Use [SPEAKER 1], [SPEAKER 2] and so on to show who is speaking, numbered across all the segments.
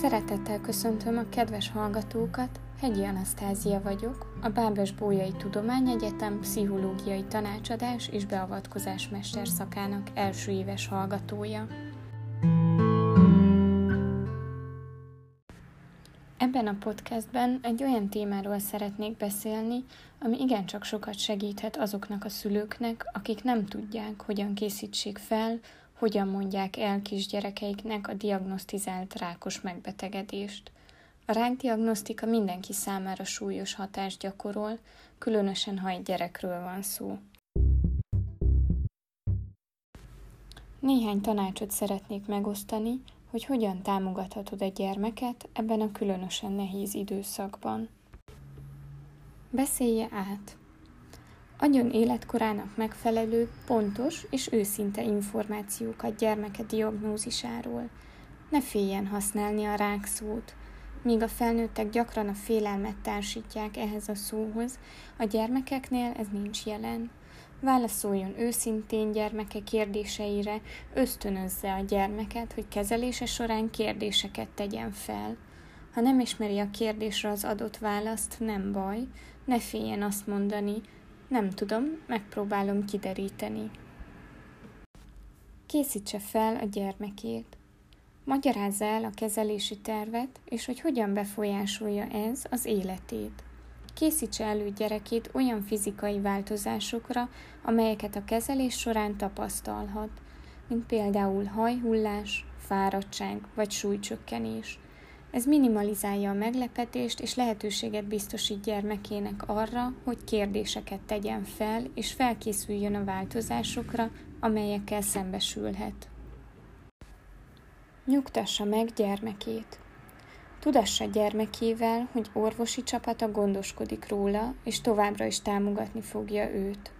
[SPEAKER 1] Szeretettel köszöntöm a kedves hallgatókat, Hegyi Anasztázia vagyok, a Bábes Bójai Tudományegyetem pszichológiai tanácsadás és beavatkozás mesterszakának első éves hallgatója. Ebben a podcastben egy olyan témáról szeretnék beszélni, ami igencsak sokat segíthet azoknak a szülőknek, akik nem tudják, hogyan készítsék fel, hogyan mondják el kisgyerekeiknek a diagnosztizált rákos megbetegedést. A rákdiagnosztika mindenki számára súlyos hatást gyakorol, különösen ha egy gyerekről van szó. Néhány tanácsot szeretnék megosztani, hogy hogyan támogathatod egy gyermeket ebben a különösen nehéz időszakban. Beszélje át. Adjon életkorának megfelelő, pontos és őszinte információkat gyermeke diagnózisáról. Ne féljen használni a rák szót. Míg a felnőttek gyakran a félelmet társítják ehhez a szóhoz, a gyermekeknél ez nincs jelen. Válaszoljon őszintén gyermeke kérdéseire, ösztönözze a gyermeket, hogy kezelése során kérdéseket tegyen fel. Ha nem ismeri a kérdésre az adott választ, nem baj, ne féljen azt mondani, nem tudom, megpróbálom kideríteni. Készítse fel a gyermekét. Magyarázza el a kezelési tervet, és hogy hogyan befolyásolja ez az életét. Készítse elő gyerekét olyan fizikai változásokra, amelyeket a kezelés során tapasztalhat, mint például hajhullás, fáradtság vagy súlycsökkenés – ez minimalizálja a meglepetést és lehetőséget biztosít gyermekének arra, hogy kérdéseket tegyen fel, és felkészüljön a változásokra, amelyekkel szembesülhet. Nyugtassa meg gyermekét. Tudassa gyermekével, hogy orvosi csapata gondoskodik róla, és továbbra is támogatni fogja őt.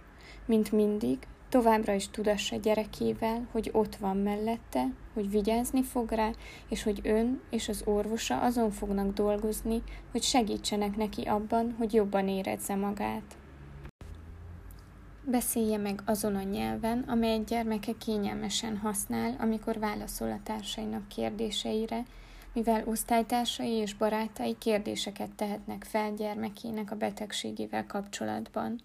[SPEAKER 1] Mint mindig, Továbbra is tudassa gyerekével, hogy ott van mellette, hogy vigyázni fog rá, és hogy ön és az orvosa azon fognak dolgozni, hogy segítsenek neki abban, hogy jobban érezze magát. Beszélje meg azon a nyelven, amelyet gyermeke kényelmesen használ, amikor válaszol a társainak kérdéseire, mivel osztálytársai és barátai kérdéseket tehetnek fel gyermekének a betegségével kapcsolatban.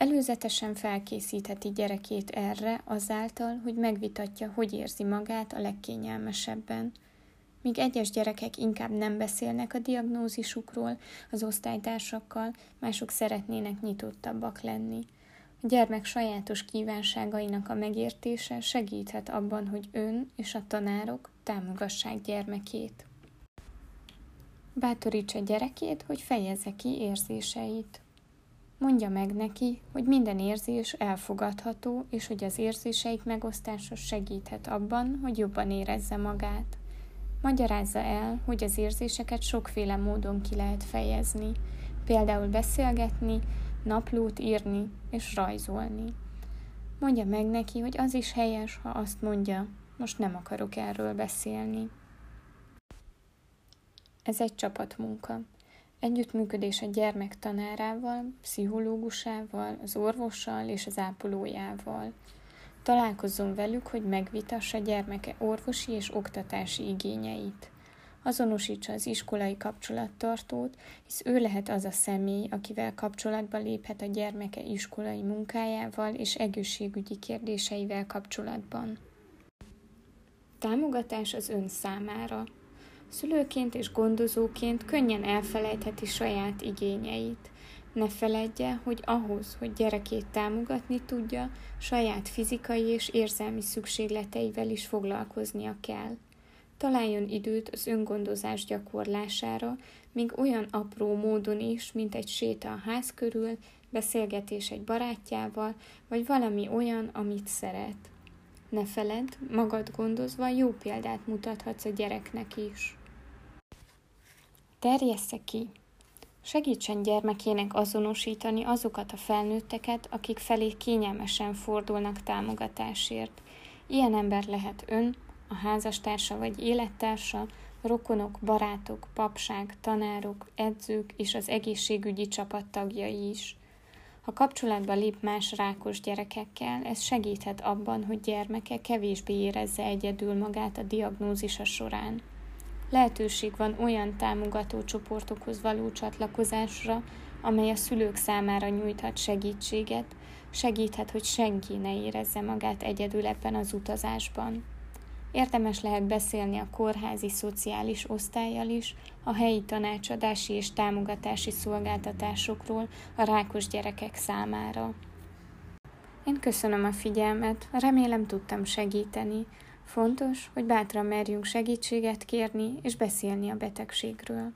[SPEAKER 1] Előzetesen felkészítheti gyerekét erre azáltal, hogy megvitatja, hogy érzi magát a legkényelmesebben. Míg egyes gyerekek inkább nem beszélnek a diagnózisukról az osztálytársakkal, mások szeretnének nyitottabbak lenni. A gyermek sajátos kívánságainak a megértése segíthet abban, hogy ön és a tanárok támogassák gyermekét. Bátorítsa gyerekét, hogy fejezze ki érzéseit. Mondja meg neki, hogy minden érzés elfogadható, és hogy az érzéseik megosztása segíthet abban, hogy jobban érezze magát. Magyarázza el, hogy az érzéseket sokféle módon ki lehet fejezni, például beszélgetni, naplót írni és rajzolni. Mondja meg neki, hogy az is helyes, ha azt mondja, most nem akarok erről beszélni. Ez egy csapatmunka. Együttműködés a gyermek tanárával, pszichológusával, az orvossal és az ápolójával. Találkozzon velük, hogy megvitassa gyermeke orvosi és oktatási igényeit. Azonosítsa az iskolai kapcsolattartót, hisz ő lehet az a személy, akivel kapcsolatba léphet a gyermeke iskolai munkájával és egészségügyi kérdéseivel kapcsolatban. Támogatás az ön számára – Szülőként és gondozóként könnyen elfelejtheti saját igényeit. Ne feledje, hogy ahhoz, hogy gyerekét támogatni tudja, saját fizikai és érzelmi szükségleteivel is foglalkoznia kell. Találjon időt az öngondozás gyakorlására, még olyan apró módon is, mint egy séta a ház körül, beszélgetés egy barátjával, vagy valami olyan, amit szeret. Ne feledd, magad gondozva jó példát mutathatsz a gyereknek is. Terjessze ki! Segítsen gyermekének azonosítani azokat a felnőtteket, akik felé kényelmesen fordulnak támogatásért. Ilyen ember lehet ön, a házastársa vagy élettársa, rokonok, barátok, papság, tanárok, edzők és az egészségügyi csapat tagjai is. Ha kapcsolatba lép más rákos gyerekekkel, ez segíthet abban, hogy gyermeke kevésbé érezze egyedül magát a diagnózisa során. Lehetőség van olyan támogató csoportokhoz való csatlakozásra, amely a szülők számára nyújthat segítséget, segíthet, hogy senki ne érezze magát egyedül ebben az utazásban. Érdemes lehet beszélni a kórházi szociális osztályjal is, a helyi tanácsadási és támogatási szolgáltatásokról a rákos gyerekek számára. Én köszönöm a figyelmet, remélem tudtam segíteni. Fontos, hogy bátran merjünk segítséget kérni és beszélni a betegségről.